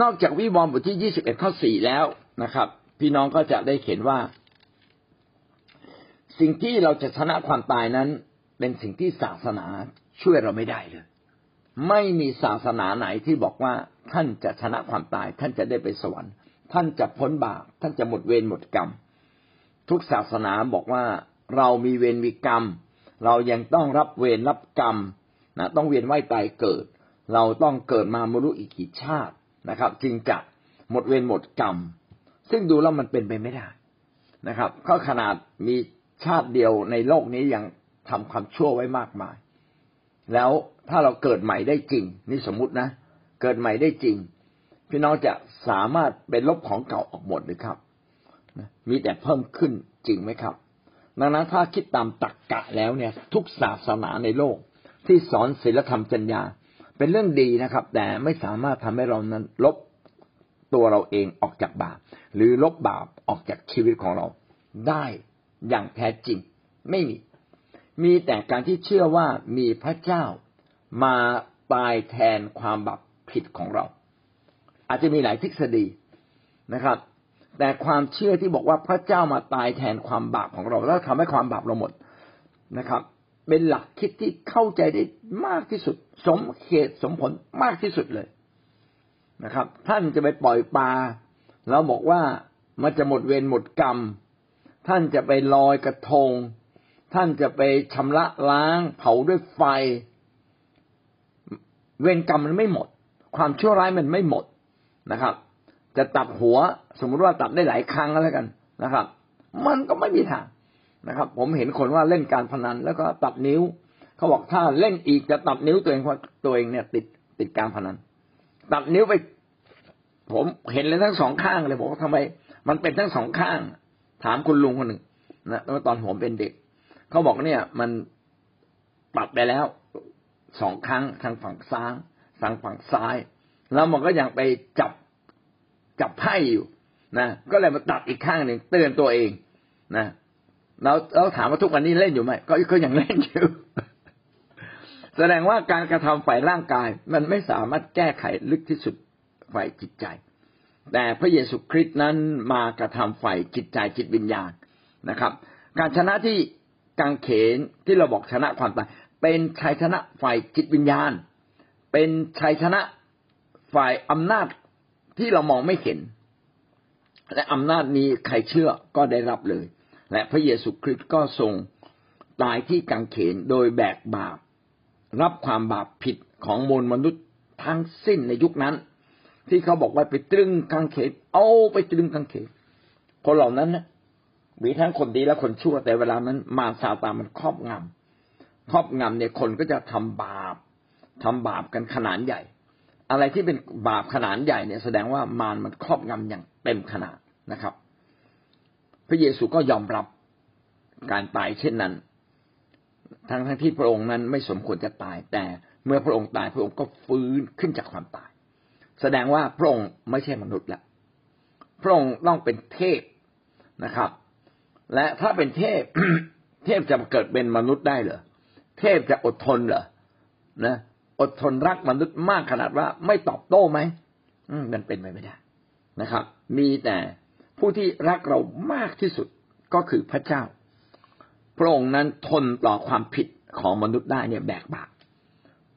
นอกจากวิวรณ์บทที่ยี่สิบเอ็ดข้อสี่แล้วนะครับ พี่น้องก็จะได้เห็นว่า สิ่งที่เราจะชนะความตายนั้น เป็นสิ่งที่ศาสนาช่วยเราไม่ได้เลย ไม่มีศาสนาไหนที่บอกว่าท่านจะชนะความตาย ท่านจะได้ไปสวรรค์ ท่านจะพ้นบาปท่านจะหมดเวรหมดกรรม ทุกศาสนาบอกว่าเรามีเวรมีกรรม เรายังต้องรับเวรรับกรรมนะต้องเวียนว่ายตายเกิด เราต้องเกิดมาไม่รู้อีกกี่ชาติ นะครับ จึงจะหมดเวรหมดกรรม ซึ่งดูแล้วมันเป็นไปไม่ได้นะครับ ก็ขนาดมีชาติเดียวในโลกนี้ยังทำความชั่วไว้มากมาย แล้วถ้าเราเกิดใหม่ได้จริง นี่สมมตินะ เกิดใหม่ได้จริง พี่น้องจะสามารถเป็นลบของเก่าออกหมดหรือครับมีแต่เพิ่มขึ้นจริงไหมครับ ดังนั้นถ้าคิดตามตรกกะแล้วเนี่ย ทุกศาสนาในโลกที่สอนศีลธรรมจัญญา เป็นเรื่องดีนะครับ แต่ไม่สามารถทำให้เรานั้นลบตัวเราเองออกจากบาป หรือลบบาปออกจากชีวิตของเราได้อย่างแท้จริง ไม่มี มีแต่การที่เชื่อว่ามีพระเจ้ามาตายแทนความบาปผิดของเรา อาจจะมีหลายทฤษฎีนะครับ แต่ความเชื่อที่บอกว่าพระเจ้ามาตายแทนความบาปของเรา แล้วทำให้ความบาปเราหมดนะครับ เป็นหลักคิดที่เข้าใจได้มากที่สุด สมเหตุสมผลมากที่สุดเลยนะครับ ท่านจะไปปล่อยปลาแล้วบอกว่ามันจะหมดเวรหมดกรรม ท่านจะไปลอยกระทง ท่านจะไปชำระล้าง เผาด้วยไฟ เวรกรรมมันไม่หมด ความชั่วร้ายมันไม่หมดนะครับ จะตัดหัวสมมุติว่าตัดได้หลายครั้งแล้วกันนะครับ มันก็ไม่มีทาง นะครับ ผมเห็นคนว่าเล่นการพนันแล้วก็ตัดนิ้ว เขาบอกถ้าเล่นอีกจะตัดนิ้วตัวเองเพราะตัวเองเนี่ยติดติดการพนัน ตัดนิ้วไป ผมเห็นเลยทั้งสองข้างเลยบอกว่าทำไม มันเป็นทั้งสองข้าง ถามคุณลุงคนหนึ่งนะตอนผมเป็นเด็ก เขาบอกเนี่ย มันตัดไปแล้วสองครั้งทางฝั่งซ้ายทางฝั่งซ้าย แล้วมันก็ยังไปจับจับไพ่อยู่นะก็เลยมาตัดอีกข้างหนึ่งเตือนตัวเองนะ เราเราถามว่าทุกวันนี้เล่นอยู่ไหมก็ก็ยังเล่นอยู่แสดงว่าการกระทำฝ่ายร่างกายมันไม่สามารถแก้ไขลึกที่สุดฝ่ายจิตใจ แต่พระเยซูคริสต์นั้นมากระทำฝ่ายจิตใจจิตวิญญาณนะครับ การชนะที่กังเขนที่เราบอกชนะความตายเป็นชัยชนะฝ่ายจิตวิญญาณ เป็นชัยชนะฝ่ายอำนาจที่เรามองไม่เห็น และอำนาจนี้ใครเชื่อก็ได้รับเลย และพระเยซูคริสต์ก็ทรงตายที่กังเขนโดยแบกบาป รับความบาปผิดของมวลมนุษย์ทั้งสิ้นในยุคนั้น ที่เขาบอกว่าไปตรึงกังเขนเอาไปตรึงกังเขนคนเหล่านั้นนะมีทั้งคนดีและคนชั่วแต่เวลานั้นมาซาตานมันครอบงำครอบงำเนี่ยคนก็จะทำบาปทำบาปกันขนาดใหญ่ อะไรที่เป็นบาปขนาดใหญ่เนี่ยแสดงว่ามารมันครอบงำอย่างเต็มขนาดนะครับ พระเยซูก็ยอมรับการตายเช่นนั้น ทั้งทั้งที่พระองค์นั้นไม่สมควรจะตาย แต่เมื่อพระองค์ตายพระองค์ก็ฟื้นขึ้นจากความตาย แสดงว่าพระองค์ไม่ใช่มนุษย์ละพระองค์ต้องเป็นเทพนะครับ และถ้าเป็นเทพเทพจะเกิดเป็นมนุษย์ได้เหรอเทพจะอดทนเหรอนะอดทนรักมนุษย์มากขนาดว่าไม่ตอบโต้ไหมมันเป็นไปไม่ได้นะครับ มีแต่ ผู้ที่รักเรามากที่สุดก็คือพระเจ้า พระองค์นั้นทนต่อความผิดของมนุษย์ได้เนี่ยแบกบาป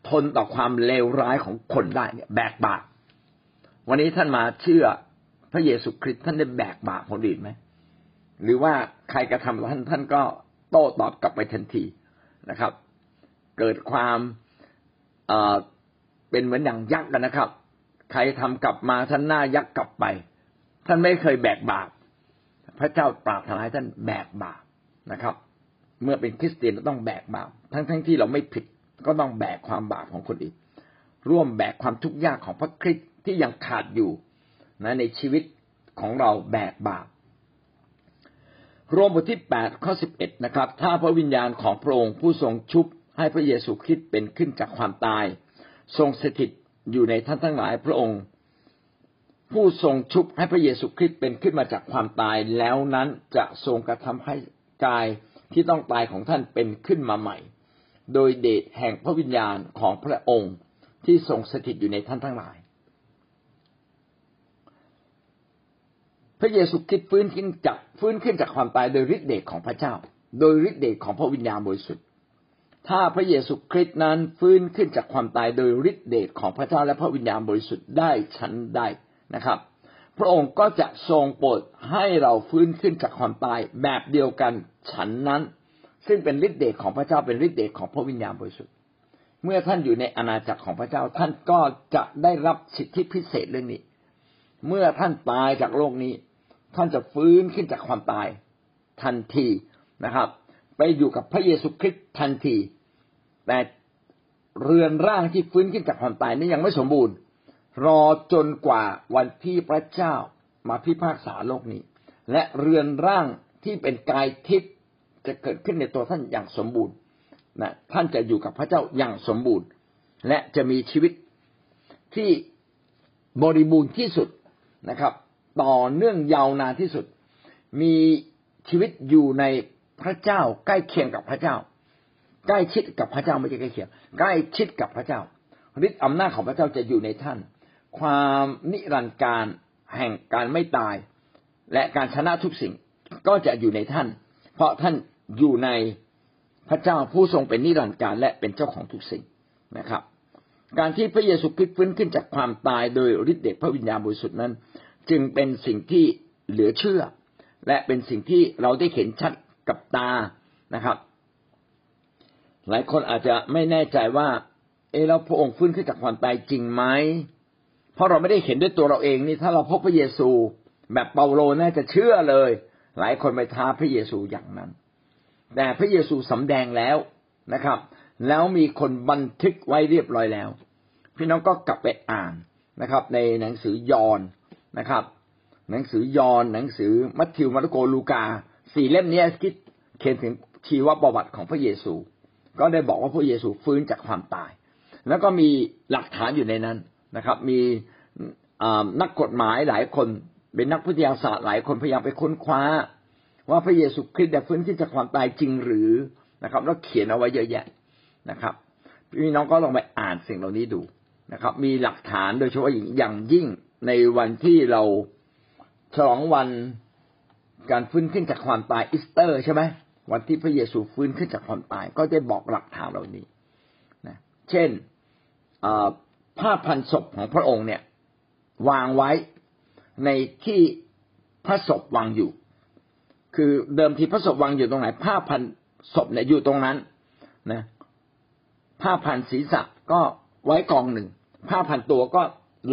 ทนต่อความเลวร้ายของคนได้เนี่ยแบกบาปวันนี้ท่านมาเชื่อพระเยซูคริสต์ท่านได้แบกบาปคนอื่นไหมหรือว่าใครกระทำท่านท่านก็โต้ตอบกลับไปทันทีนะครับ เกิดความเออเป็นเหมือนอย่างยักษ์กันนะครับ ใครทำกลับมาท่านหน้ายักษ์กลับไป ท่านไม่เคยแบกบาปพระเจ้าปราบทลายท่านแบกบาปนะครับ เมื่อเป็นคริสเตียนต้องแบกบาปทั้งทั้งที่เราไม่ผิดก็ต้องแบกความบาปของคนอื่น ร่วมแบกความทุกข์ยากของพระคริสต์ที่ยังขาดอยู่นะในชีวิตของเราแบกบาปรวมบทที่แปดข้อสิบเอ็ดนะครับ ถ้าพระวิญญาณของพระองค์ผู้ทรงชุบให้พระเยซูคริสต์เป็นขึ้นจากความตาย ทรงสถิตอยู่ในท่านทั้งหลายพระองค์ ผู้ทรงชุบให้พระเยซูคริสต์เป็นขึ้นมาจากความตายแล้วนั้นจะทรงกระทำให้กายที่ต้องตายของท่านเป็นขึ้นมาใหม่ โดยเดชแห่งพระวิญญาณของพระองค์ที่ทรงสถิตอยู่ในท่านทั้งหลาย พระเยซูคริสต์ฟื้นขึ้นจากฟื้นขึ้นจากความตายโดยฤทธิเดชของพระเจ้า โดยฤทธิเดชของพระวิญญาณบริสุทธิ์ ถ้าพระเยซูคริสต์นั้นฟื้นขึ้นจากความตายโดยฤทธิเดชของพระเจ้าและพระวิญญาณบริสุทธิ์ได้ชั้นใด นะครับ พระองค์ก็จะทรงโปรดให้เราฟื้นขึ้นจากความตายแบบเดียวกันฉันนั้น ซึ่งเป็นฤทธิเดชของพระเจ้าเป็นฤทธิเดชของพระวิญญาณบริสุทธิ์เมื่อท่านอยู่ในอาณาจักรของพระเจ้าท่านก็จะได้รับสิทธิพิเศษเรื่องนี้ เมื่อท่านตายจากโลกนี้ ท่านจะฟื้นขึ้นจากความตายทันทีนะครับ ไปอยู่กับพระเยซูคริสต์ทันที แต่เรือนร่างที่ฟื้นขึ้นจากความตายนี้ยังไม่สมบูรณ์ รอจนกว่าวันที่พระเจ้ามาพิพากษาโลกนี้ และเรือนร่างที่เป็นกายทิพย์จะเกิดขึ้นในตัวท่านอย่างสมบูรณ์นะท่านจะอยู่กับพระเจ้าอย่างสมบูรณ์ และจะมีชีวิตที่บริบูรณ์ที่สุดนะครับ ต่อเนื่องยาวนานที่สุด มีชีวิตอยู่ในพระเจ้าใกล้เคียงกับพระเจ้า ใกล้ชิดกับพระเจ้าไม่ใช่ใกล้เคียง ใกล้ชิดกับพระเจ้าฤทธิ์อำนาจของพระเจ้าจะอยู่ในท่าน ความนิรันดร์การแห่งการไม่ตาย และการชนะทุกสิ่งก็จะอยู่ในท่าน เพราะท่านอยู่ในพระเจ้าผู้ทรงเป็นนิรันดร์การและเป็นเจ้าของทุกสิ่งนะครับ การที่พระเยซูคริสต์ฟื้นขึ้นจากความตายโดยฤทธิ์เดชพระวิญญาณบริสุทธิ์นั้น จึงเป็นสิ่งที่เหลือเชื่อ และเป็นสิ่งที่เราได้เห็นชัดกับตานะครับ หลายคนอาจจะไม่แน่ใจว่า เออเราพระองค์ฟื้นขึ้นจากความตายจริงไหม เพราะเราไม่ได้เห็นด้วยตัวเราเองนี่ถ้าเราพบพระเยซูแบบเปาโลน่าจะเชื่อเลย หลายคนไปท้าพระเยซูอย่างนั้น แต่พระเยซูสำแดงแล้วนะครับ แล้วมีคนบันทึกไว้เรียบร้อยแล้ว พี่น้องก็กลับไปอ่านนะครับ ในหนังสือยอห์นนะครับ หนังสือยอห์นหนังสือมัทธิวมาระโกลูกาสี่เล่มนี้คิดเขียนถึงชีวประวัติของพระเยซู ก็ได้บอกว่าพระเยซูฟื้นจากความตาย แล้วก็มีหลักฐานอยู่ในนั้น นะครับ มีนักกฎหมายหลายคน เป็นนักวิทยาศาสตร์หลายคนพยายามไปค้นคว้า ว่าพระเยซูคริสต์ฟื้นขึ้นจากความตายจริงหรือนะครับ แล้วเขียนเอาไว้เยอะแยะนะครับพี่น้องก็ลองไปอ่านสิ่งเหล่านี้ดูนะครับ มีหลักฐานโดยเฉพาะอย่างยิ่งในวันที่เราฉลองวันการฟื้นขึ้นจากความตายอีสเตอร์ใช่ไหมวันที่พระเยซูฟื้นขึ้นจากความตาย ก็ได้บอกหลักฐานเหล่านี้นะเช่น ผ้าพันศพของพระองค์เนี่ย วางไว้ในที่พระศพวางอยู่ คือเดิมทีพระศพวางอยู่ตรงไหน ผ้าพันศพเนี่ยอยู่ตรงนั้นนะผ้าพันศีรษะก็ไว้กองหนึ่ง ผ้าพันตัวก็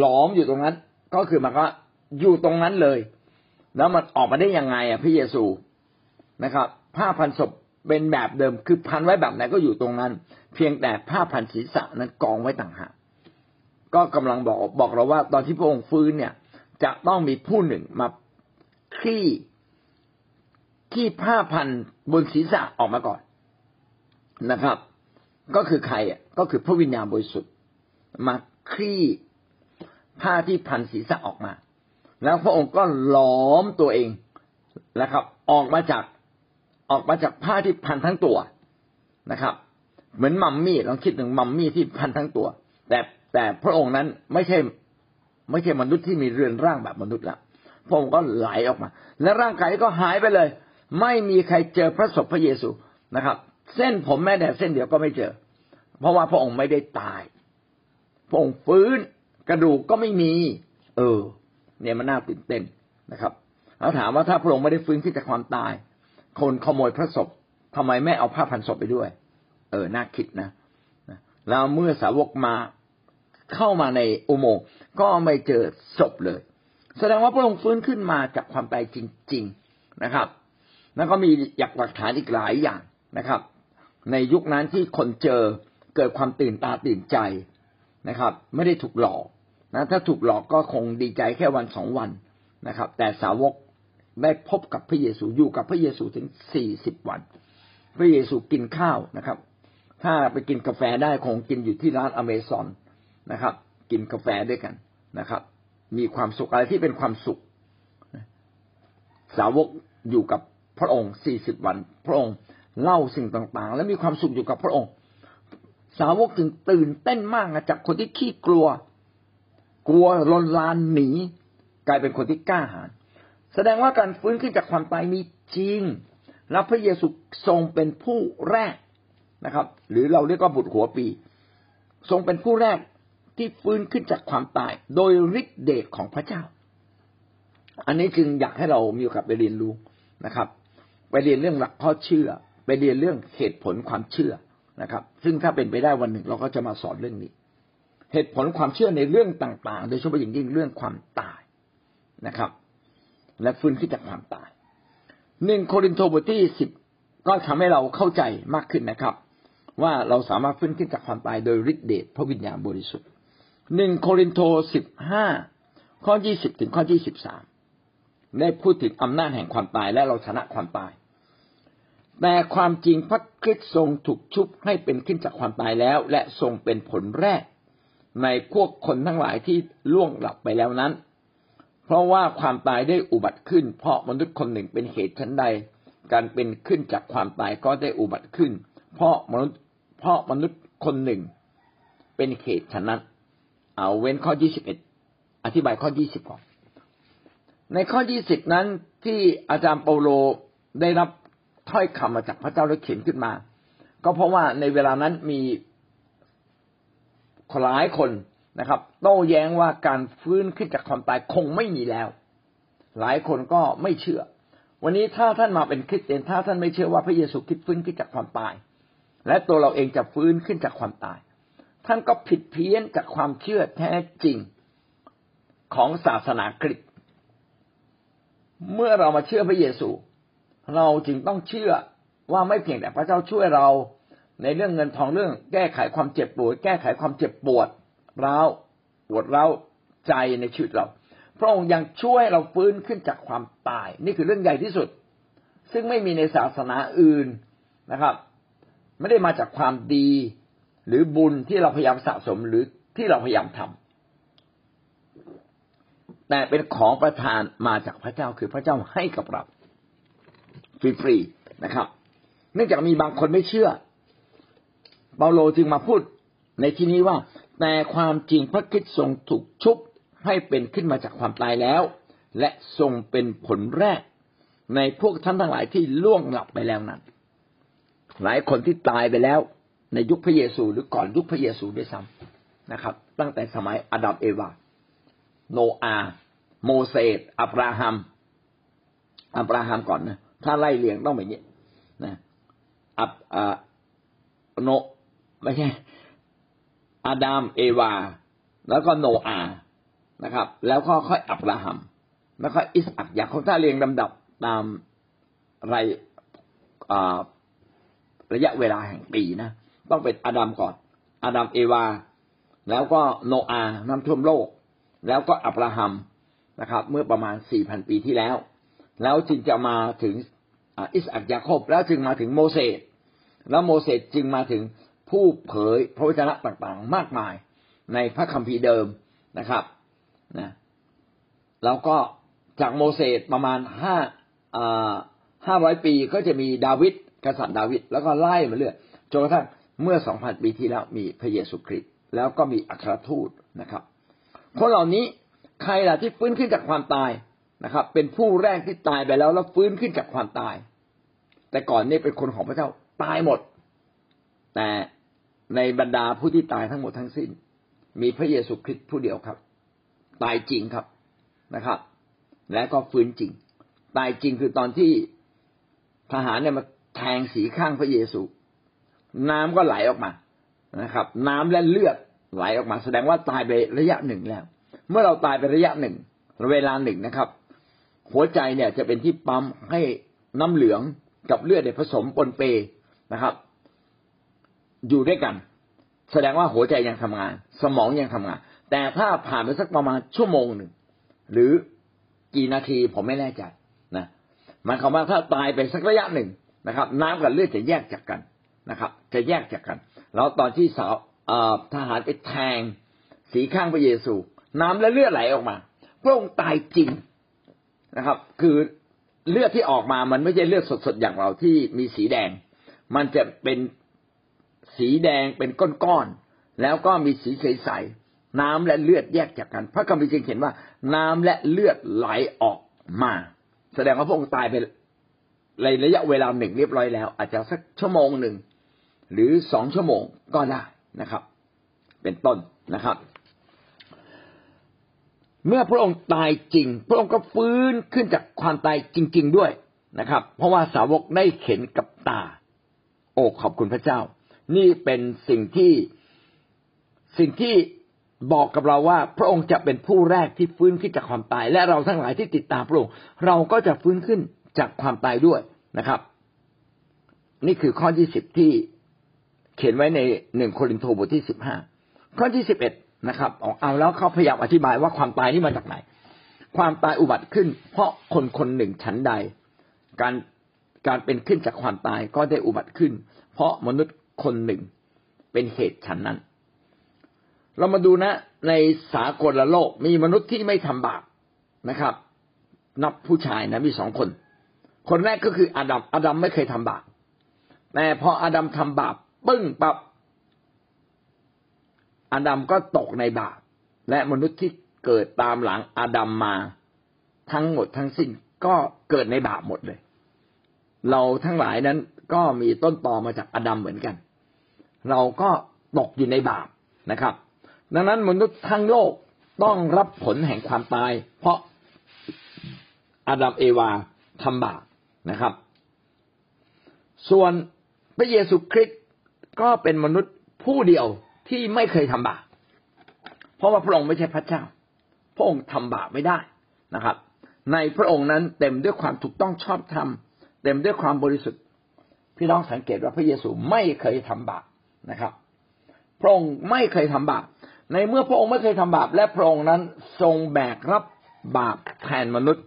ล้อมอยู่ตรงนั้น ก็คือมันก็อยู่ตรงนั้นเลย แล้วมันออกมาได้ยังไงอะพระเยซูนะครับ ผ้าพันศพเป็นแบบเดิมคือพันไว้แบบไหนก็อยู่ตรงนั้น เพียงแต่ผ้าพันศีรษะนั้นกองไว้ต่างหาก ก็กำลังบอกบอกเราว่า ตอนที่พระองค์ฟื้นเนี่ย จะต้องมีผู้หนึ่งมาขี้ขี้ผ้าพันบนศีรษะออกมาก่อนนะครับ ก็คือใครอะก็คือพระวิญญาณบริสุทธิ์มาคลี่ผ้าที่พันศีรษะออกมา แล้วพระองค์ก็ล้อมตัวเองนะครับ ออกมาจากออกมาจากผ้าที่พันทั้งตัวนะครับ เหมือนมัมมี่ลองคิดถึงมัมมี่ที่พันทั้งตัว แต่ แต่พระองค์นั้นไม่ใช่ไม่ใช่มนุษย์ที่มีเรือนร่างแบบมนุษย์ละพระองค์ก็ไหลออกมา และร่างกายก็หายไปเลย ไม่มีใครเจอพระศพพระเยซูนะครับ เส้นผมแม้แต่เส้นเดียวก็ไม่เจอ เพราะว่าพระองค์ไม่ได้ตาย พระองค์ฟื้นกระดูกก็ไม่มี เออ เนี่ยมันน่าตื่นเต้นนะครับเราถามว่าถ้าพระองค์ไม่ได้ฟื้นขึ้นจากความตาย คนขโมยพระศพทำไมไม่เอาผ้าพันศพไปด้วย เออน่าคิดนะแล้วเมื่อสาวกมา เข้ามาในอุโมงค์ก็ไม่เจอศพเลย แสดงว่าพระองค์ฟื้นขึ้นมาจากความตายจริง ๆนะครับ แล้วก็มีอยากหลักฐานอีกหลายอย่างนะครับ ในยุคนั้นที่คนเจอเกิดความตื่นตาตื่นใจนะครับ ไม่ได้ถูกหลอกนะถ้าถูกหลอกก็คงดีใจแค่วันสองวันนะครับ แต่สาวกได้พบกับพระเยซูอยู่กับพระเยซูถึงสี่สิบวัน พระเยซูกินข้าวนะครับ ถ้าไปกินกาแฟได้คงกินอยู่ที่ร้านอเมซอน นะครับ กินกาแฟด้วยกันนะครับ มีความสุขอะไรที่เป็นความสุข สาวกอยู่กับพระองค์สี่สิบวัน พระองค์เล่าสิ่งต่างๆ และมีความสุขอยู่กับพระองค์ สาวกถึงตื่นเต้นมากจากคนที่ขี้กลัว กลัวลนลานหนีกลายเป็นคนที่กล้าหาญแสดงว่าการฟื้นขึ้นจากความตายมีจริง และพระเยซูทรงเป็นผู้แรกนะครับ หรือเราเรียกว่าบุตรหัวปี ทรงเป็นผู้แรก ที่ฟื้นขึ้นจากความตาย โดยฤทธิเดชของพระเจ้า อันนี้จึงอยากให้เรามีโอกาสไปเรียนรู้นะครับ ไปเรียนเรื่องหลักข้อเชื่อ ไปเรียนเรื่องเหตุผลความเชื่อนะครับ ซึ่งถ้าเป็นไปได้วันหนึ่งเราก็จะมาสอนเรื่องนี้ เหตุผลความเชื่อในเรื่องต่าง ๆ โดยเฉพาะอย่างยิ่งเรื่องความตายนะครับ และฟื้นขึ้นจากความตายหนึ่งโครินโตบทที่สิบก็ทำให้เราเข้าใจมากขึ้นนะครับ ว่าเราสามารถฟื้นขึ้นจากความตายโดยฤทธิเดชพระวิญญาณบริสุทธิ์ หนึ่งโครินโตสิบห้าข้อยี่สิบถึงข้อยี่สิบสามได้พูดถึงอำนาจแห่งความตายและเราชนะความตาย แต่ความจริงพระคริสต์ทรงถูกชุบให้เป็นขึ้นจากความตายแล้ว และทรงเป็นผลแรก ในพวกคนทั้งหลายที่ล่วงหลับไปแล้วนั้น เพราะว่าความตายได้อุบัติขึ้น เพราะมนุษย์คนหนึ่งเป็นเหตุชั้นใด การเป็นขึ้นจากความตายก็ได้อุบัติขึ้น เพราะมนุษย์เพราะมนุษย์คนหนึ่ง เป็นเหตุฉะนั้น เอาเว้นข้อยี่สิบเอ็ดอธิบายข้อยี่สิบก่อนในข้อยี่สิบนั้นที่อาจารย์เปาโลได้รับถ้อยคำมาจากพระเจ้าและเขียนขึ้นมา ก็เพราะว่าในเวลานั้นมีหลายคนนะครับโต้แย้งว่าการฟื้นขึ้นจากความตายคงไม่มีแล้ว หลายคนก็ไม่เชื่อ วันนี้ถ้าท่านมาเป็นคริสเตียนถ้าท่านไม่เชื่อว่าพระเยซูคริสต์ฟื้นขึ้นจากความตาย และตัวเราเองจะฟื้นขึ้นจากความตาย ท่านก็ผิดเพี้ยนจากความเชื่อแท้จริงของศาสนาคริสต์เมื่อเรามาเชื่อพระเยซู เราจึงต้องเชื่อว่าไม่เพียงแต่พระเจ้าช่วยเราในเรื่องเงินทองเรื่อง แก้ไขความเจ็บปวดแก้ไขความเจ็บปวดร้าวปวดร้าวใจในชีวิตเรา พระองค์ยังช่วยเราฟื้นขึ้นจากความตาย นี่คือเรื่องใหญ่ที่สุด ซึ่งไม่มีในศาสนาอื่นนะครับ ไม่ได้มาจากความดี หรือบุญที่เราพยายามสะสมหรือที่เราพยายามทำแต่เป็นของประทานมาจากพระเจ้าคือพระเจ้าให้กับเราฟรีๆนะครับ เนื่องจากมีบางคนไม่เชื่อเปาโลจึงมาพูดในที่นี้ว่า แต่ความจริงพระคิดทรงถูกชุบให้เป็นขึ้นมาจากความตายแล้ว และทรงเป็นผลแรก ในพวกท่านทั้งหลายที่ล่วงหลับไปแล้วนั้น หลายคนที่ตายไปแล้ว ในยุคพระเยซูหรือก่อนยุคพระเยซูด้วยซ้ำนะครับ ตั้งแต่สมัยอดัมเอวา โนอาโมเสสอับราฮัม อับราฮัมก่อนนะถ้าไล่เลียงต้องแบบนี้นะอับอโนไม่ใช่อาดามเอวา แล้วก็โนอานะครับ แล้วก็ค่อยอับราฮัมแล้วก็อิสอักอยากเขาถ้าเรียงลำดับตามไรระยะเวลาแห่งปีนะ ต้องเป็นอาดัมก่อน อาดัมเอวา แล้วก็โนอาน้ำท่วมโลก แล้วก็อับราฮัมนะครับ เมื่อประมาณสี่พันปีที่แล้ว แล้วจึงจะมาถึงอิสอักยาโคบแล้วจึงมาถึงโมเสสแล้วโมเสสจึงมาถึงผู้เผยพระวจนะต่างๆ มากมายในพระคัมภีร์เดิมนะครับนะแล้วก็จากโมเสสประมาณห้าห้าร้อยปีก็จะมีดาวิดกษัตริย์ดาวิดแล้วก็ไล่มาเรื่อยจนกระทั่ง เมื่อสองพันปีที่แล้วมีพระเยซูคริสต์แล้วก็มีอัครทูตนะครับ คนเหล่านี้ใครล่ะที่ฟื้นขึ้นจากความตายนะครับ เป็นผู้แรกที่ตายไปแล้วแล้วฟื้นขึ้นจากความตาย แต่ก่อนนี่เป็นคนของพระเจ้าตายหมด แต่ในบรรดาผู้ที่ตายทั้งหมดทั้งสิ้น มีพระเยซูคริสต์ผู้เดียวครับ ตายจริงครับนะครับ และก็ฟื้นจริง ตายจริงคือตอนที่ทหารเนี่ยมาแทงสีข้างพระเยซู น้ำก็ไหลออกมานะครับ น้ำและเลือดไหลออกมา แสดงว่าตายไประยะหนึ่งแล้ว เมื่อเราตายไประยะหนึ่งเวลาหนึ่งนะครับ หัวใจเนี่ยจะเป็นที่ปั๊มให้น้ำเหลืองกับเลือดเดผสมปนเปนะครับ อยู่ด้วยกัน แสดงว่าหัวใจยังทำงาน สมองยังทำงาน แต่ถ้าผ่านไปสักประมาณชั่วโมงหนึ่งหรือกี่นาทีผมไม่แน่ใจนะมายความว่าถ้าตายไปสักระยะหนึ่งนะครับ น้ำกับเลือดจะแยกจากกัน นะครับ จะแยกจากกัน แล้วตอนที่สาวทหารไปแทงสีข้างพระเยซู น้ำและเลือดไหลออกมาพระองค์ตายจริงนะครับ คือเลือดที่ออกมามันไม่ใช่เลือดสดๆอย่างเราที่มีสีแดง มันจะเป็นสีแดงเป็นก้อนๆแล้วก็มีสีใสๆน้ำและเลือดแยกจากกัน พระคัมภีร์จึงเขียนว่า น้ำและเลือดไหลออกมา แสดงว่าพระองค์ตายไปในระยะเวลาหนึ่งเรียบร้อยแล้ว อาจจะสักชั่วโมงหนึ่ง หรือสองชั่วโมงก็ได้นะครับ เป็นต้นนะครับ เมื่อพระองค์ตายจริง พระองค์ก็ฟื้นขึ้นจากความตายจริง ๆด้วยนะครับ เพราะว่าสาวกได้เห็นกับตา โอ้ขอบคุณพระเจ้า นี่เป็นสิ่งที่สิ่งที่บอกกับเราว่า พระองค์จะเป็นผู้แรกที่ฟื้นขึ้นจากความตาย และเราทั้งหลายที่ติดตามพระองค์เราก็จะฟื้นขึ้นจากความตายด้วยนะครับ นี่คือข้อที่สิบที่ เขียนไว้ในหนึ่งโครินธ์บทที่สิบห้าข้อที่สิบเอ็ดนะครับเอาแล้วเขาพยายามอธิบายว่าความตายนี่มาจากไหน ความตายอุบัติขึ้น เพราะคนคนหนึ่งชั้นใด การการเป็นขึ้นจากความตายก็ได้อุบัติขึ้น เพราะมนุษย์คนหนึ่งเป็นเหตุฉันนั้น เรามาดูนะ ในสากลโลกมีมนุษย์ที่ไม่ทำบาปนะครับ นับผู้ชายนะมีสองคน คนแรกก็คืออาดัมอาดัมไม่เคยทำบาปแต่พออาดัมทำบาป ปึ้งปับอาดัมก็ตกในบาปและมนุษย์ที่เกิดตามหลังอาดัมมาทั้งหมดทั้งสิ้นก็เกิดในบาปหมดเลย เราทั้งหลายนั้นก็มีต้นตอมาจากอาดัมเหมือนกัน เราก็ตกอยู่ในบาปนะครับ ดังนั้นมนุษย์ทั้งโลกต้องรับผลแห่งความตาย เพราะอาดัมเอวาทำบาปนะครับ ส่วนพระเยซูคริสต์ ก็เป็นมนุษย์ผู้เดียวที่ไม่เคยทำบาปเพราะว่าพระองค์ไม่ใช่พระเจ้า พระองค์ทำบาปไม่ได้นะครับ ในพระองค์นั้นเต็มด้วยความถูกต้องชอบธรรมเต็มด้วยความบริสุทธิ์ พี่น้องสังเกตว่าพระเยซูไม่เคยทำบาปนะครับ พระองค์ไม่เคยทำบาปในเมื่อพระองค์ไม่เคยทำบาป และพระองค์นั้นทรงแบกรับบาปแทนมนุษย์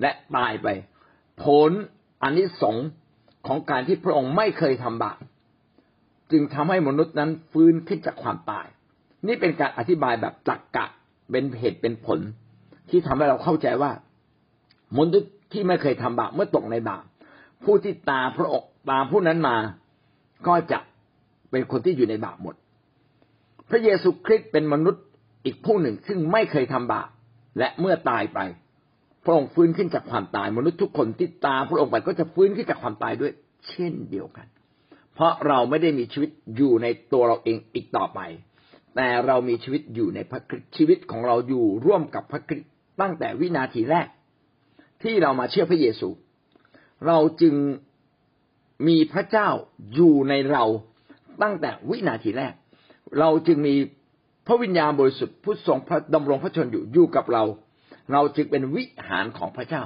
และตายไป ผลอันนี้สงของการที่พระองค์ไม่เคยทำบาป จึงทำให้มนุษย์นั้นฟื้นขึ้นจากความตาย นี่เป็นการอธิบายแบบตรกกะเป็นเหตุเป็นผล ที่ทำให้เราเข้าใจว่ามนุษย์ที่ไม่เคยทำบาปเมื่อตกในบาปผู้ที่ตาพระองค์ตามผู้นั้นมาก็จะเป็นคนที่อยู่ในบาปหมด พระเยซูคริสต์เป็นมนุษย์อีกผู้หนึ่งซึ่งไม่เคยทำบาปและเมื่อตายไป พระองค์ฟื้นขึ้นจากความตาย มนุษย์ทุกคนที่ตาพระองค์ไปก็จะฟื้นขึ้นจากความตายด้วย เช่นเดียวกัน เพราะเราไม่ได้มีชีวิตอยู่ในตัวเราเองอีกต่อไป แต่เรามีชีวิตอยู่ในพระคริสต์ชีวิตของเราอยู่ร่วมกับพระคริสต์ตั้งแต่วินาทีแรก ที่เรามาเชื่อพระเยซู เราจึงมีพระเจ้าอยู่ในเราตั้งแต่วินาทีแรก เราจึงมีพระวิญญาณบริสุทธิ์ผู้ทรงพระดำรงพระชนอยู่อยู่กับเรา เราจึงเป็นวิหารของพระเจ้า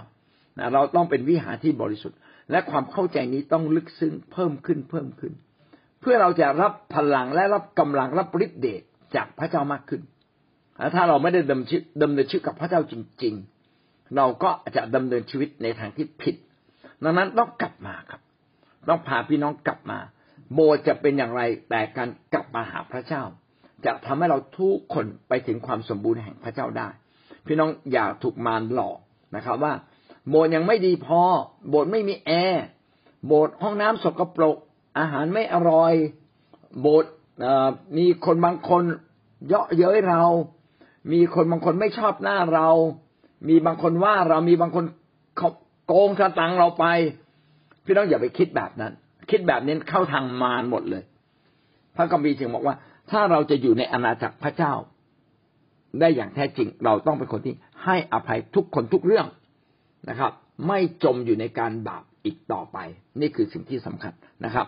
เราต้องเป็นวิหารที่บริสุทธิ์ และความเข้าใจนี้ต้องลึกซึ้งเพิ่มขึ้นเพิ่มขึ้น เพื่อเราจะรับพลังและรับกำลังรับฤทธิเดชจากพระเจ้ามากขึ้นถ้าเราไม่ได้ดำชีดำเนินชีวิตกับพระเจ้าจริง ๆ เราก็จะดำเนินชีวิตในทางที่ผิด ดังนั้นต้องกลับมาครับ ต้องพาพี่น้องกลับมา โบจะเป็นอย่างไรแต่การกลับมาหาพระเจ้า จะทำให้เราทุกคนไปถึงความสมบูรณ์แห่งพระเจ้าได้ พี่น้องอย่าถูกมารหลอกนะครับว่า โบสถ์ยังไม่ดีพอ โบสถ์ไม่มีแอร์โบสถ์ห้องน้ำสกปรก อาหารไม่อร่อย โบสถ์มีคนบางคนเยาะเย้ยเรา มีคนบางคนไม่ชอบหน้าเรา มีบางคนว่าเรามีบางคนโกงสตังเราไป พี่น้องอย่าไปคิดแบบนั้น คิดแบบนี้เข้าทางมารหมดเลย พระกัมภีจึงบอกว่า ถ้าเราจะอยู่ในอาณาจักรพระเจ้า ได้อย่างแท้จริง เราต้องเป็นคนที่ให้อภัยทุกคนทุกเรื่อง นะครับ ไม่จมอยู่ในการบาปอีกต่อไป นี่คือสิ่งที่สำคัญนะครับ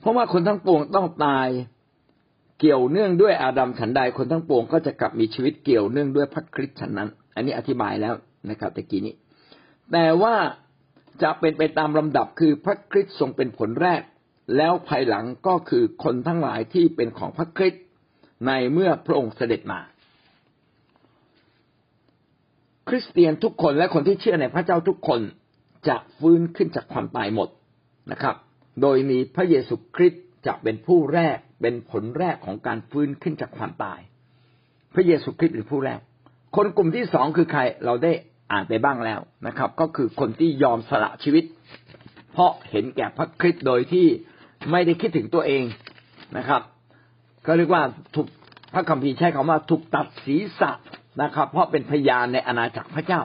เพราะว่าคนทั้งปวงต้องตายเกี่ยวเนื่องด้วยอาดัมฉันใดคนทั้งปวงก็จะกลับมีชีวิตเกี่ยวเนื่องด้วยพระคริสต์ฉันนั้น อันนี้อธิบายแล้วนะครับตะกี้นี้ แต่ว่าจะเป็นไปตามลำดับคือพระคริสต์ทรงเป็นผลแรก แล้วภายหลังก็คือคนทั้งหลายที่เป็นของพระคริสต์ในเมื่อพระองค์เสด็จมา คริสเตียนทุกคนและคนที่เชื่อในพระเจ้าทุกคนจะฟื้นขึ้นจากความตายหมดนะครับ โดยมีพระเยซูคริสต์จะเป็นผู้แรกเป็นผลแรกของการฟื้นขึ้นจากความตาย พระเยซูคริสต์เป็นผู้แรก คนกลุ่มที่สองคือใครเราได้อ่านไปบ้างแล้วนะครับ ก็คือคนที่ยอมสละชีวิต เพราะเห็นแก่พระคริสต์โดยที่ไม่ได้คิดถึงตัวเองนะครับ ก็เรียกว่าถูกพระคัมภีร์ใช้คำว่าถูกตัดศีรษะ นะครับ เพราะเป็นพยานในอาณาจักรพระเจ้า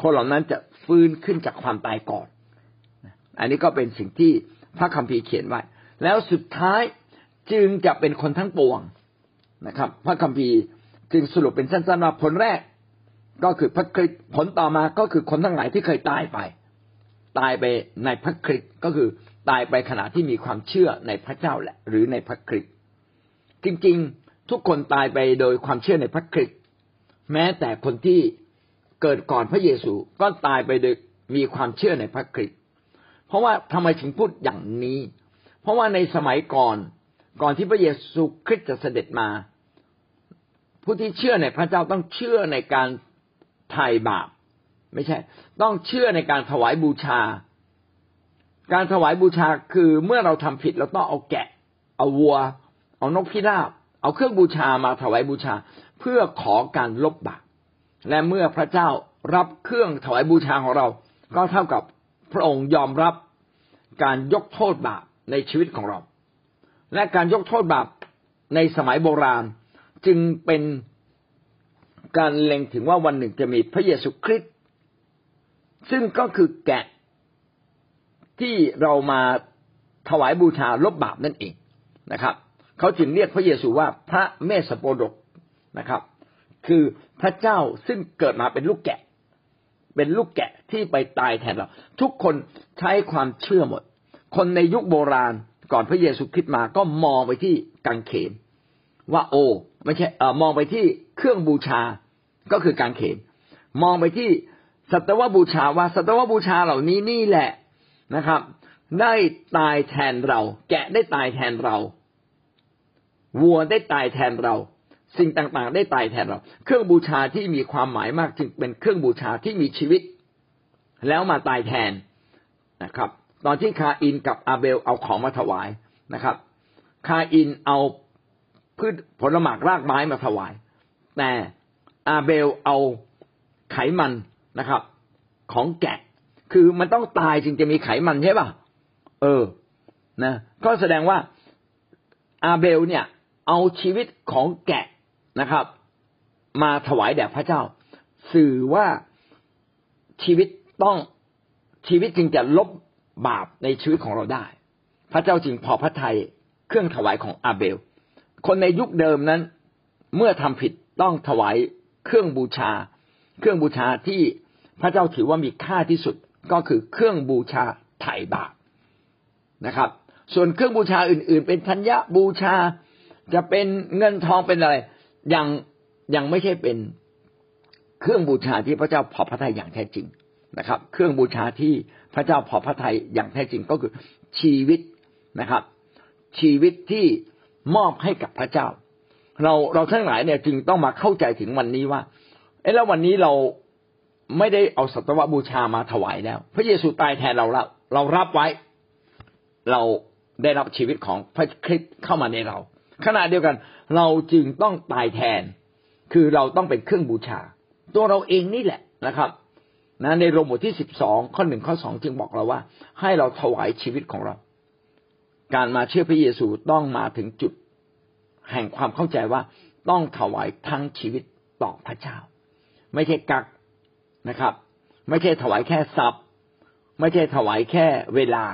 คนเหล่านั้นจะฟื้นขึ้นจากความตายก่อน อันนี้ก็เป็นสิ่งที่พระคัมภีร์เขียนไว้ แล้วสุดท้ายจึงจะเป็นคนทั้งปวงนะครับ พระคัมภีร์จึงสรุปเป็นสั้นๆว่าผลแรก ก็คือพระคริสต์ผลต่อมาก็คือคนทั้งหลายที่เคยตายไป ตายไปในพระคริสต์ก็คือตายไปขณะที่มีความเชื่อในพระเจ้าแหละ หรือในพระคริสต์จริงๆ ทุกคนตายไปโดยความเชื่อในพระคริสต์ แม้แต่คนที่เกิดก่อนพระเยซูก็ตายไปโดยมีความเชื่อในพระคริสต์เพราะว่าทำไมถึงพูดอย่างนี้ เพราะว่าในสมัยก่อนก่อนที่พระเยซูคริสต์จะเสด็จมา ผู้ที่เชื่อในพระเจ้าต้องเชื่อในการไถ่บาป ไม่ใช่ ต้องเชื่อในการถวายบูชา การถวายบูชาคือเมื่อเราทำผิดเราต้องเอาแกะ เอาวัว เอานกพิราบ เอาเครื่องบูชามาถวายบูชา เพื่อขอการลบบาปและเมื่อพระเจ้ารับเครื่องถวายบูชาของเรา ก็เท่ากับพระองค์ยอมรับการยกโทษบาปในชีวิตของเรา และการยกโทษบาปในสมัยโบราณจึงเป็นการเล็งถึงว่าวันหนึ่งจะมีพระเยซูคริสต์ซึ่งก็คือแกะที่เรามาถวายบูชาลบบาปนั่นเองนะครับ เขาจึงเรียกพระเยซูว่าพระเมสโปดก นะครับ คือพระเจ้าซึ่งเกิดมาเป็นลูกแกะ เป็นลูกแกะที่ไปตายแทนเรา ทุกคนใช้ความเชื่อหมด คนในยุคโบราณก่อนพระเยซูคริสต์มาก็มองไปที่กังเขน ว่าโอ้ไม่ใช่เออมองไปที่เครื่องบูชาก็คือการเขน มองไปที่สัตวบูชาว่าสัตวบูชาเหล่านี้นี่แหละนะครับ ได้ตายแทนเรา แกะได้ตายแทนเรา วัวได้ตายแทนเรา สิ่งต่างๆ ได้ตายแทนเรา เครื่องบูชาที่มีความหมายมากจึงเป็นเครื่องบูชาที่มีชีวิต แล้วมาตายแทนนะครับ ตอนที่คาอินกับอาเบลเอาของมาถวายนะครับ คาอินเอาพืชผลหมากรากไม้มาถวาย แต่อาเบลเอาไขมันนะครับ ของแกะ คือมันต้องตายจึงจะมีไขมันใช่ป่ะ เออ นะ ก็แสดงว่าอาเบลเนี่ย เอาชีวิตของแกะ นะครับ มาถวายแด่พระเจ้า สื่อว่าชีวิตต้องชีวิตจึงจะลบบาปในชีวิตของเราได้ พระเจ้าจึงพอพระทัยเครื่องถวายของอาเบล คนในยุคเดิมนั้น เมื่อทำผิดต้องถวายเครื่องบูชา เครื่องบูชาที่พระเจ้าถือว่ามีค่าที่สุดก็คือเครื่องบูชาไถ่บาปนะครับ ส่วนเครื่องบูชาอื่น ๆ เป็นธัญญบูชาจะเป็นเงินทองเป็นอะไร ยังยังไม่ใช่เป็นเครื่องบูชาที่พระเจ้าพอพระทัยอย่างแท้จริงนะครับ เครื่องบูชาที่พระเจ้าพอพระทัยอย่างแท้จริงก็คือชีวิตนะครับ ชีวิตที่มอบให้กับพระเจ้า เราเราทั้งหลายเนี่ยจึงต้องมาเข้าใจถึงวันนี้ว่าเอ้แล้ววันนี้เราไม่ได้เอาสัตวบูชามาถวายแล้ว พระเยซูตายแทนเราแล้วเรารับไว้ เราได้รับชีวิตของพระคริสต์เข้ามาในเรา ขณะเดียวกัน เราจึงต้องตายแทน คือเราต้องเป็นเครื่องบูชา ตัวเราเองนี่แหละนะครับนะในโรมบทที่สิบสองข้อหนึ่งข้อสองจึงบอกเราว่า ให้เราถวายชีวิตของเรา การมาเชื่อพระเยซูต้องมาถึงจุด แห่งความเข้าใจว่าต้องถวายทั้งชีวิตต่อพระเจ้า ไม่ใช่กักนะครับ ไม่ใช่ถวายแค่ทรัพย์ ไม่ใช่ถวายแค่เวลา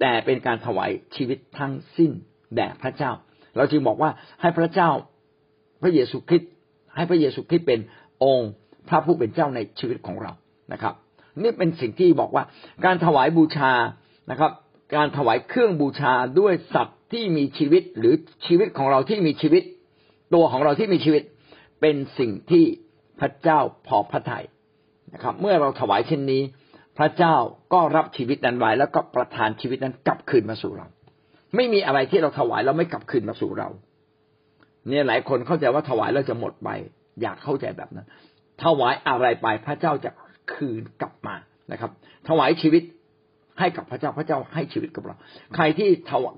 แต่เป็นการถวายชีวิตทั้งสิ้นแด่พระเจ้า เราจึงบอกว่าให้พระเจ้าพระเยซูคริสต์ให้พระเยซูคริสต์เป็นองค์พระผู้เป็นเจ้าในชีวิตของเรานะครับ นี่เป็นสิ่งที่บอกว่าการถวายบูชานะครับ การถวายเครื่องบูชาด้วยสัตว์ที่มีชีวิตหรือชีวิตของเราที่มีชีวิต ตัวของเราที่มีชีวิต เป็นสิ่งที่พระเจ้าพอพระทัยนะครับ เมื่อเราถวายเช่นนี้ พระเจ้าก็รับชีวิตนั้นไว้แล้วก็ประทานชีวิตนั้นกลับคืนมาสู่เรา ไม่มีอะไรที่เราถวายแล้วไม่กลับคืนมาสู่เรา เนี่ยหลายคนเข้าใจว่าถวายแล้วจะหมดไป อยากเข้าใจแบบนั้น ถวายอะไรไปพระเจ้าจะคืนกลับมานะครับ ถวายชีวิตให้กับพระเจ้าพระเจ้าให้ชีวิตกับเรา ใครที่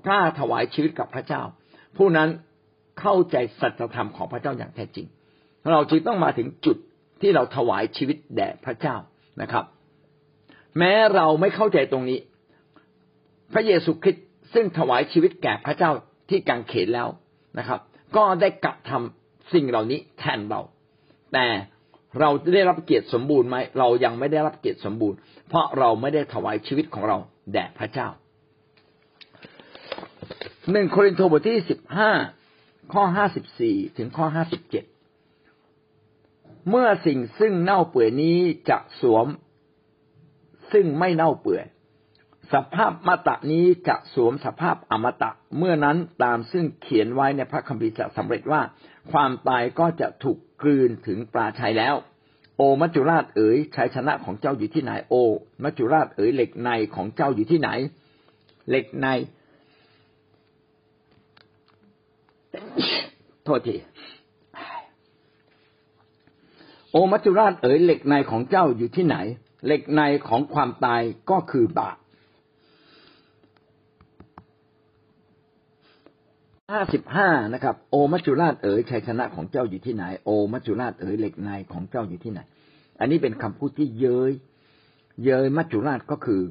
กล้าถวายชีวิตกับพระเจ้า ผู้นั้นเข้าใจสัจธรรมของพระเจ้าอย่างแท้จริง เราจึงต้องมาถึงจุดที่เราถวายชีวิตแด่พระเจ้านะครับ แม้เราไม่เข้าใจตรงนี้ พระเยซูคริสต์ ซึ่งถวายชีวิตแก่พระเจ้าที่กังเขนแล้วนะครับ ก็ได้กระทำสิ่งเหล่านี้แทนเรา แต่เราได้รับเกียรติสมบูรณ์ไหมเรายังไม่ได้รับเกียรติสมบูรณ์ เพราะเราไม่ได้ถวายชีวิตของเราแด่พระเจ้าหนึ่งโครินธ์บทที่สิบห้าข้อห้าสิบสี่ถึงข้อห้าสิบเจ็ดเมื่อสิ่งซึ่งเน่าเปื่อยนี้จะสวมซึ่งไม่เน่าเปื่อย สภาพมาตะนี้จะสวมสภาพอมตะ เมื่อนั้นตามซึ่งเขียนไว้ในพระคัมภีร์จะสำเร็จว่า ความตายก็จะถูกกลืนถึงปลาชัยแล้ว โอมัจจุราชเอ๋ยชัยชนะของเจ้าอยู่ที่ไหนโอ มัจจุราชเอ๋ยเหล็กในของเจ้าอยู่ที่ไหน เหล็กในโทษทีโอมัจจุราชเอ๋ยเหล็กในของเจ้าอยู่ที่ไหน เหล็กในของความตายก็คือบาป ห้าสิบห้านะครับ โอมัจจุราชเอ๋ยชัยชนะของเจ้าอยู่ที่ไหน โอมัจจุราชเอ๋ยเหล็กในของเจ้าอยู่ที่ไหน อันนี้เป็นคำพูดที่เย้ย เย้ยมัจจุราชก็คือ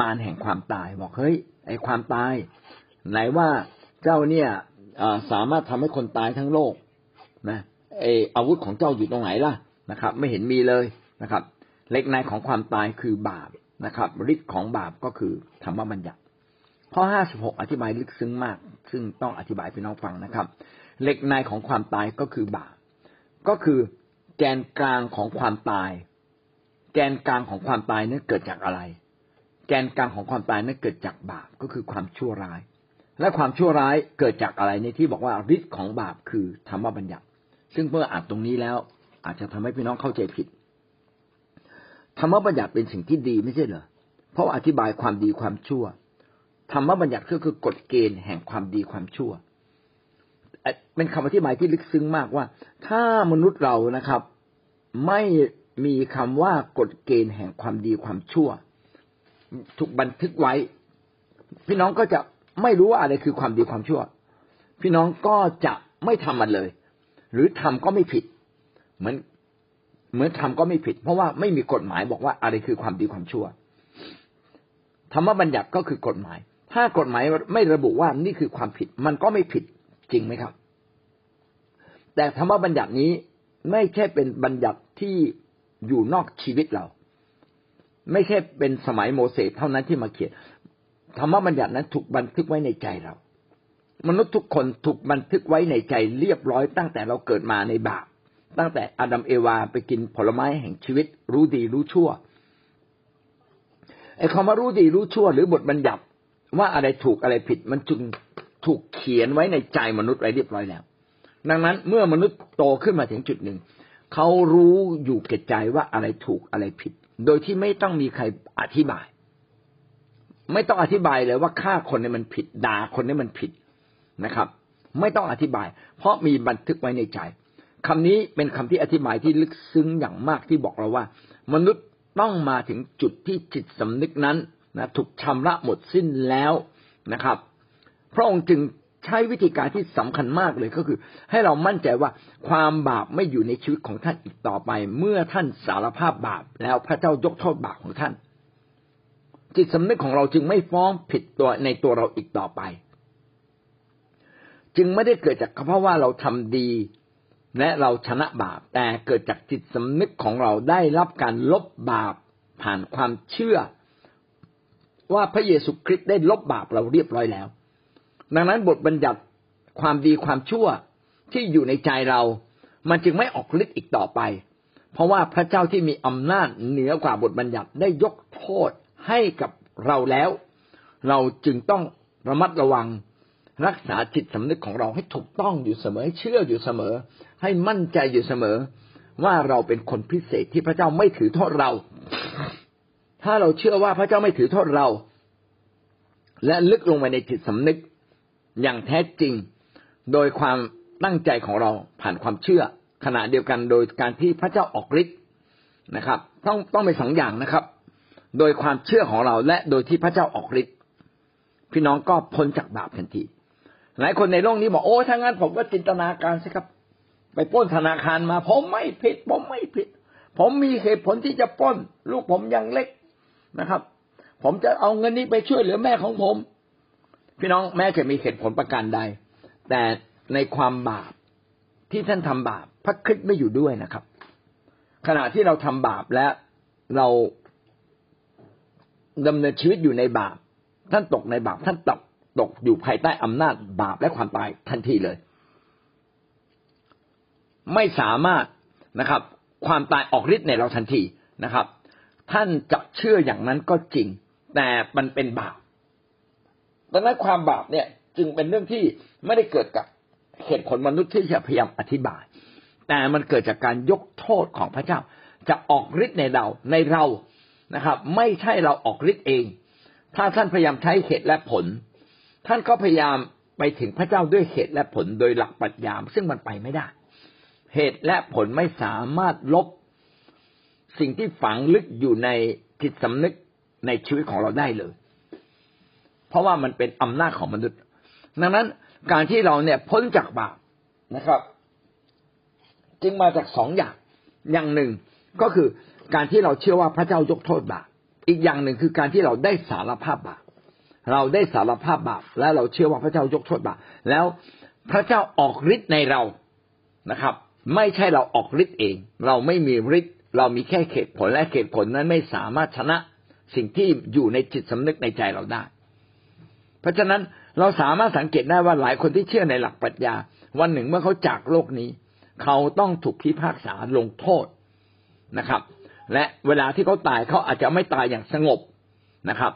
มารแห่งความตายบอกเฮ้ยไอความตาย ไหนว่าเจ้าเนี่ยสามารถทำให้คนตายทั้งโลกนะไออาวุธของเจ้าอยู่ตรงไหนล่ะนะครับ ไม่เห็นมีเลยนะครับ เล็กในของความตายคือบาปนะครับฤทธิ์ของบาปก็คือธรรมบัญญัติ ข้อห้าสิบหกอธิบายลึกซึ้งมาก ซึ่งต้องอธิบายพี่น้องฟังนะครับ เหล็กในของความตายก็คือบาปก็คือแกนกลางของความตาย แกนกลางของความตายนั้นเกิดจากอะไร แกนกลางของความตายนั้นเกิดจากบาปก็คือความชั่วร้าย และความชั่วร้ายเกิดจากอะไรในที่บอกว่าฤทธิ์ของบาปคือธรรมบัญญัติ ซึ่งเมื่ออ่านตรงนี้แล้ว อาจจะทำให้พี่น้องเข้าใจผิด ธรรมบัญญัติเป็นสิ่งที่ดีไม่ใช่เหรอเพราะอธิบายความดีความชั่ว ธรรมบัญญัติก็คือกฎเกณฑ์แห่งความดีความชั่วเป็นคำอธิบายที่ลึกซึ้งมากว่า ถ้ามนุษย์เรานะครับ ไม่มีคำว่ากฎเกณฑ์แห่งความดีความชั่ว ถูกบันทึกไว้ พี่น้องก็จะไม่รู้ว่าอะไรคือความดีความชั่ว พี่น้องก็จะไม่ทำมันเลย หรือทำก็ไม่ผิด เหมือนเหมือนทำก็ไม่ผิด เพราะว่าไม่มีกฎหมายบอกว่าอะไรคือความดีความชั่วธรรมบัญญัติก็คือกฎหมาย ถ้ากฎหมายไม่ระบุว่านี่คือความผิด มันก็ไม่ผิดจริงไหมครับ แต่ธรรมบัญญัตินี้ไม่ใช่เป็นบัญญัติที่อยู่นอกชีวิตเรา ไม่ใช่เป็นสมัยโมเสสเท่านั้นที่มาเขียนธรรมบัญญัตินั้นถูกบันทึกไว้ในใจเรา มนุษย์ทุกคนถูกบันทึกไว้ในใจเรียบร้อย ตั้งแต่เราเกิดมาในบาปตั้งแต่อาดัมเอวาไปกินผลไม้แห่งชีวิต รู้ดีรู้ชั่วไอ้คำว่ารู้ดีรู้ชั่ว หรือบทบัญญัติ ว่าอะไรถูกอะไรผิด มันจึงถูกเขียนไว้ในใจมนุษย์ไว้เรียบร้อยแล้ว ดังนั้นเมื่อมนุษย์โตขึ้นมาถึงจุดหนึ่ง เขารู้อยู่เก็ดใจว่าอะไรถูกอะไรผิด โดยที่ไม่ต้องมีใครอธิบาย ไม่ต้องอธิบายเลยว่าฆ่าคนนี้มันผิดด่าคนนี้มันผิดนะครับ ไม่ต้องอธิบาย เพราะมีบันทึกไว้ในใจคำนี้เป็นคำที่อธิบายที่ลึกซึ้งอย่างมากที่บอกเราว่า มนุษย์ต้องมาถึงจุดที่จิตสำนึกนั้น นะถูกชำระหมดสิ้นแล้วนะครับ พระองค์จึงใช้วิธีการที่สำคัญมากเลยก็คือ ให้เรามั่นใจว่าความบาปไม่อยู่ในชีวิตของท่านอีกต่อไป เมื่อท่านสารภาพบาปแล้วพระเจ้ายกโทษบาปของท่าน จิตสำนึกของเราจึงไม่ฟ้องผิดตัวในตัวเราอีกต่อไป จึงไม่ได้เกิดจากเพราะว่าเราทำดี และเราชนะบาป แต่เกิดจากจิตสำนึกของเราได้รับการลบบาปผ่านความเชื่อ ว่าพระเยซูคริสต์ได้ลบบาปเราเรียบร้อยแล้ว ดังนั้นบทบัญญัติความดีความชั่วที่อยู่ในใจเรา มันจึงไม่ออกฤทธิ์อีกต่อไป เพราะว่าพระเจ้าที่มีอำนาจเหนือกว่าบทบัญญัติได้ยกโทษให้กับเราแล้ว เราจึงต้องระมัดระวังรักษาจิตสำนึกของเราให้ถูกต้องอยู่เสมอให้เชื่ออยู่เสมอ ให้มั่นใจอยู่เสมอ ว่าเราเป็นคนพิเศษที่พระเจ้าไม่ถือโทษเรา ถ้าเราเชื่อว่าพระเจ้าไม่ถือโทษเรา และลึกลงไปในจิตสำนึกอย่างแท้จริง โดยความตั้งใจของเราผ่านความเชื่อ ขณะเดียวกันโดยการที่พระเจ้าออกฤทธิ์นะครับ ต้องต้องเป็นสองอย่างนะครับ โดยความเชื่อของเราและโดยที่พระเจ้าออกฤทธิ์พี่น้องก็พ้นจากบาปทันทีหลายคนในโลกนี้บอกโอ้ถ้างั้นผมก็จินตนาการสิครับ ไปป้นธนาคารมา ผมไม่ผิด ผมไม่ผิด ผมมีเหตุผลที่จะป้น ลูกผมยังเล็ก นะครับ ผมจะเอาเงินนี้ไปช่วยเหลือแม่ของผม พี่น้องแม้จะมีเหตุผลประการใด แต่ในความบาปที่ท่านทำบาปพระคริสต์ไม่อยู่ด้วยนะครับ ขณะที่เราทำบาปและเราดำเนินชีวิตอยู่ในบาป ท่านตกในบาป ท่านตกตกอยู่ภายใต้อำนาจบาปและความตายทันทีเลย ไม่สามารถนะครับ ความตายออกฤทธิ์ในเราทันทีนะครับ ท่านจะเชื่ออย่างนั้นก็จริง แต่มันเป็นบาปดังนั้นความบาปเนี่ยจึงเป็นเรื่องที่ไม่ได้เกิดกับเหตุผลมนุษย์ที่จะพยายามอธิบาย แต่มันเกิดจากการยกโทษของพระเจ้า จะออกฤทธิ์ในเราในเรานะครับ ไม่ใช่เราออกฤทธิ์เอง ถ้าท่านพยายามใช้เหตุและผล ท่านก็พยายามไปถึงพระเจ้าด้วยเหตุและผลโดยหลักปรัชญาซึ่งมันไปไม่ได้ เหตุและผลไม่สามารถลบ สิ่งที่ฝังลึกอยู่ในจิตสำนึกในชีวิตของเราได้เลย เพราะว่ามันเป็นอำนาจของมนุษย์ ดังนั้นการที่เราเนี่ยพ้นจากบาปนะครับ จึงมาจากสองอย่าง อย่างหนึ่งก็คือการที่เราเชื่อว่าพระเจ้ายกโทษบาปอีกอย่างหนึ่งคือการที่เราได้สารภาพบาปเราได้สารภาพบาปและเราเชื่อว่าพระเจ้ายกโทษบาปแล้วพระเจ้าออกฤทธิ์ในเรานะครับ ไม่ใช่เราออกฤทธิ์เอง เราไม่มีฤทธิ์ เรามีแค่เหตุผลและเหตุผลนั้นไม่สามารถชนะสิ่งที่อยู่ในจิตสำนึกในใจเราได้ เพราะฉะนั้นเราสามารถสังเกตได้ว่าหลายคนที่เชื่อในหลักปรัชญา วันหนึ่งเมื่อเขาจากโลกนี้ เขาต้องถูกพิพากษาลงโทษนะครับ และเวลาที่เขาตายเขาอาจจะไม่ตายอย่างสงบนะครับ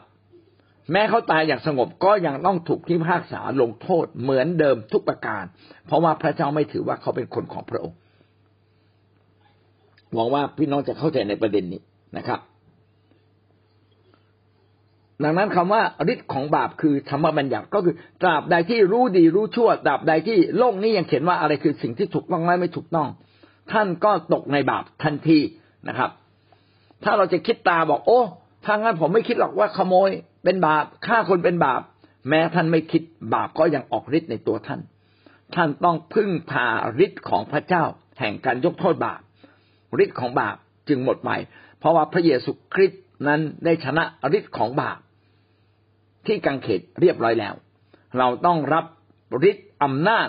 แม้เขาตายอย่างสงบก็ยังต้องถูกพิพากษาลงโทษเหมือนเดิมทุกประการ เพราะว่าพระเจ้าไม่ถือว่าเขาเป็นคนของพระองค์ หวังว่าพี่น้องจะเข้าใจในประเด็นนี้นะครับ ดังนั้นคำว่าฤทธิ์ของบาปคือธรรมบัญญัติก็คือตราบใดที่รู้ดีรู้ชั่วตราบใดที่โลกนี้ยังเขียนว่าอะไรคือสิ่งที่ถูกต้องและไม่ถูกต้อง ท่านก็ตกในบาปทันทีนะครับ ถ้าเราจะคิดตาบอก โอ้ทางนั้นผมไม่คิดหรอกว่าขโมยเป็นบาปฆ่าคนเป็นบาป แม้ท่านไม่คิดบาปก็ยังออกฤทธิ์ในตัวท่าน ท่านต้องพึ่งพาฤทธิ์ของพระเจ้า แห่งการยกโทษบาป ฤทธิ์ของบาปจึงหมดไป เพราะว่าพระเยซูคริสต์นั้นได้ชนะฤทธิ์ของบาป ที่กังเขตเรียบร้อยแล้ว เราต้องรับฤทธิ์อำนาจ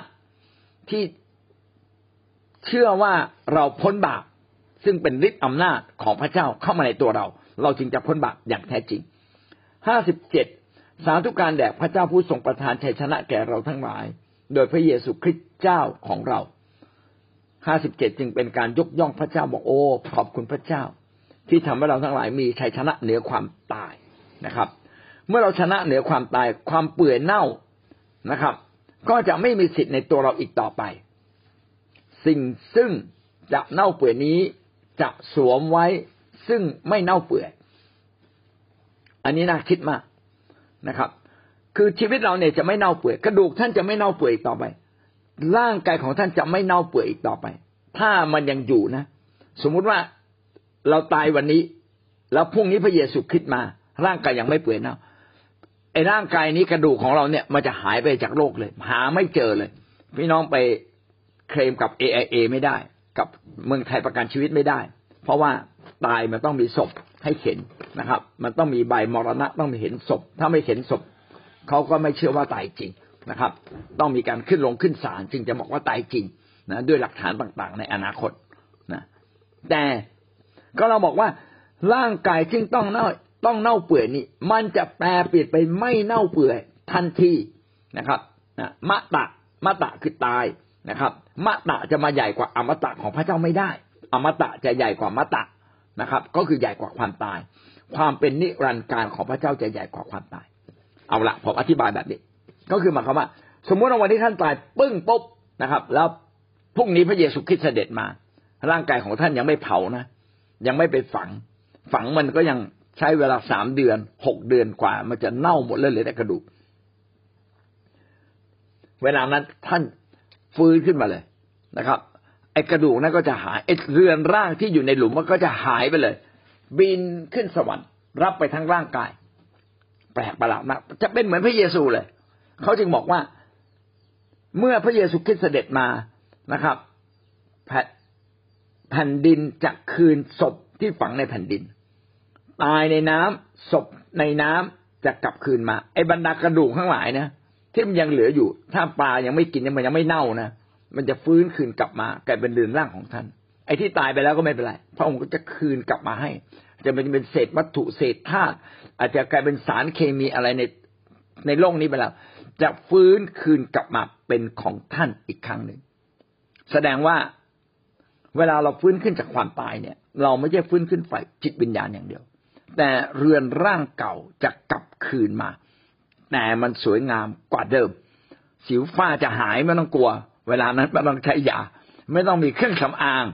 ที่เชื่อว่าเราพ้นบาป ซึ่งเป็นฤทธิ์อำนาจของพระเจ้าเข้ามาในตัวเรา เราจึงจะพ้นบาปอย่างแท้จริงห้าสิบเจ็ดสาธุการแด่พระเจ้าผู้ทรงประทานชัยชนะแก่เราทั้งหลาย โดยพระเยซูคริสต์เจ้าของเรา ห้าสิบเจ็ดจึงเป็นการยกย่องพระเจ้าบอกโอ้ ขอบคุณพระเจ้า ที่ทำให้เราทั้งหลายมีชัยชนะเหนือความตายนะครับ เมื่อเราชนะเหนือความตายความเปื่อยเน่านะครับ ก็จะไม่มีสิทธิ์ในตัวเราอีกต่อไป สิ่งซึ่งจะเน่าเปื่อยนี้จะสวมไว้ซึ่งไม่เน่าเปื่อย อันนี้น่าคิดมากนะครับ คือชีวิตเราเนี่ยจะไม่เน่าเปื่อยกระดูกท่านจะไม่เน่าเปื่อยอีกต่อไป ร่างกายของท่านจะไม่เน่าเปื่อยอีกต่อไป ถ้ามันยังอยู่นะ สมมุติว่าเราตายวันนี้ แล้วพรุ่งนี้พระเยซูคริสต์มา ร่างกายยังไม่เปื่อยเน่าไอ้ร่างกายนี้กระดูกของเราเนี่ยมันจะหายไปจากโลกเลย หาไม่เจอเลย พี่น้องไปเคลมกับ AIA ไม่ได้ กับเมืองไทยประกันชีวิตไม่ได้ เพราะว่าตายมันต้องมีศพให้เห็นนะครับ มันต้องมีใบมรณะต้องมีเห็นศพ ถ้าไม่เห็นศพเขาก็ไม่เชื่อว่าตายจริง นะครับ ต้องมีการขึ้นลงขึ้นศาลจึงจะบอกว่าตายจริงนะด้วยหลักฐานต่างๆ ในอนาคตนะแต่ก็เราบอกว่าร่างกายจึงต้องเน่าต้องเน่าเปื่อยนี่มันจะแปลเปลี่ยนไปไม่เน่าเปื่อยทันทีนะครับมะตะมะตะคือตายนะครับมะตะจะมาใหญ่กว่าอมตะของพระเจ้าไม่ได้ อมตะจะใหญ่กว่ามะตะนะครับ ก็คือใหญ่กว่าความตาย ความเป็นนิรันดร์การของพระเจ้าจะใหญ่กว่าความตาย เอาละผมอธิบายแบบนี้ ก็คือหมายความว่า สมมติว่าวันที่ท่านตายปึ้งปุ๊บนะครับ แล้วพรุ่งนี้พระเยซูคริสต์เสด็จมา ร่างกายของท่านยังไม่เผานะยังไม่ไปฝัง ฝังมันก็ยังใช้เวลาสามเดือนหกเดือนกว่า มันจะเน่าหมดเลยเหลือแต่กระดูกเวลานั้นท่านฟื้นขึ้นมาเลยนะครับไอ้กระดูกนั้นก็จะหายไอ้เรือนร่างที่อยู่ในหลุมมันก็จะหายไปเลย บินขึ้นสวรรค์ รับไปทั้งร่างกาย แปลกประหลาดมากจะเป็นเหมือนพระเยซูเลย เขาจึงบอกว่า เมื่อพระเยซูคริสต์เสด็จมานะครับแผ่นดินจะคืนศพที่ฝังในแผ่นดิน ตายในน้ำศพในน้ำจะกลับคืนมา ไอ้บรรดากระดูกข้งหลายนะที่มันยังเหลืออยู่ ถ้าปลายังไม่กินมันยังไม่เน่านะมันจะฟื้นคืนกลับมากลายเป็นเรือนร่างของท่านไออ้ที่ตายไปแล้วก็ไม่เป็นไรพระองค์ก็จะคืนกลับมาให้ จะเป็นเป็นเศษวัตถุเศษธาตุอาจจะกลายเป็นสารเคมีอะไรในในโลกนี้ไปแล้ว จะฟื้นคืนกลับมาเป็นของท่านอีกครั้งหนึ่ง แสดงว่าเวลาเราฟื้นขึ้นจากความตายเนี่ย เราไม่ใช่ฟื้นขึ้นฝ่ายจิตวิญญาณอย่างเดียว แต่เรือนร่างเก่าจะกลับคืนมา แต่มันสวยงามกว่าเดิม สิวฝ้าจะหายไม่ต้องกลัว เวลานั้นไม่ต้องใช้ยา ไม่ต้องมีเครื่องสำอาง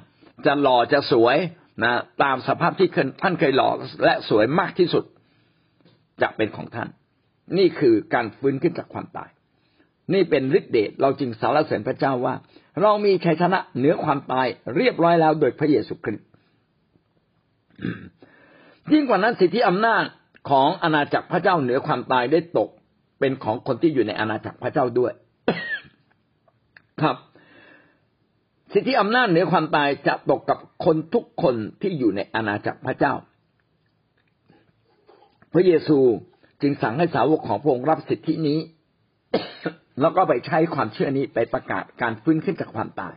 จะหล่อจะสวยนะตามสภาพที่ท่านเคยหล่อและสวยมากที่สุด จะเป็นของท่าน นี่คือการฟื้นขึ้นจากความตาย นี่เป็นฤทธิเดชเราจึงสารเสริญพระเจ้าว่า เรามีชัยชนะเหนือความตายเรียบร้อยแล้วโดยพระเยซูคริสต์ยิ่งกว่านั้นสิทธิอำนาจของอาณาจักรพระเจ้าเหนือความตายได้ตกเป็นของคนที่อยู่ในอาณาจักรพระเจ้าด้วย ครับ สิทธิอำนาจเหนือความตายจะตกกับคนทุกคนที่อยู่ในอาณาจักรพระเจ้า พระเยซู จึงสั่งให้สาวกของพระองค์รับสิทธินี้ แล้วก็ไปใช้ความเชื่อนี้ไปประกาศการฟื้นขึ้นจากความตาย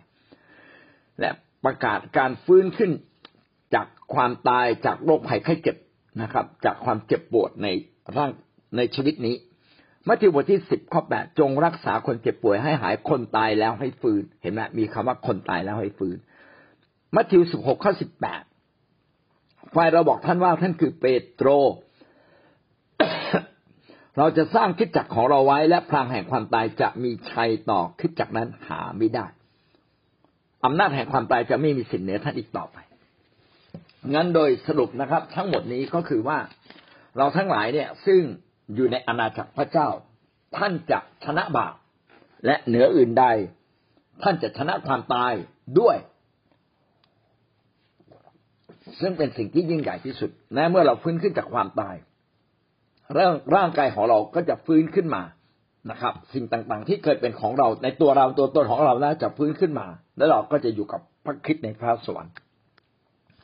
และประกาศการฟื้นขึ้นจากความตายจากโรคภัยไข้เจ็บนะครับ จากความเจ็บปวดในร่างในชีวิตนี้มัทธิวบทที่สิบข้อแปดจงรักษาคนเจ็บป่วยให้หายคนตายแล้วให้ฟื้น เห็นไหมมีคำว่าคนตายแล้วให้ฟื้นมัทธิวสิบหกข้อสิบแปดฝ่ายเราบอกท่านว่าท่านคือเปโตร เราจะสร้างคิดจักของเราไว้และพลังแห่งความตายจะมีชัยต่อคิดจักนั้นหาไม่ได้อำนาจแห่งความตายจะไม่มีสิทธิ์เหนือท่านอีกต่อไป งั้นโดยสรุปนะครับ ทั้งหมดนี้ก็คือว่าเราทั้งหลายเนี่ย ซึ่งอยู่ในอาณาจักรพระเจ้า ท่านจะชนะบาปและเหนืออื่นใด ท่านจะชนะความตายด้วย ซึ่งเป็นสิ่งที่ยิ่งใหญ่ที่สุดและเมื่อเราฟื้นขึ้นจากความตาย ร่างร่างกายของเราก็จะฟื้นขึ้นมานะครับ สิ่งต่างๆ ที่เคยเป็นของเราในตัวเราตัวตนของเราน่าจะฟื้นขึ้นมา แล้วเราก็จะอยู่กับพระคิดในพระสวรรค์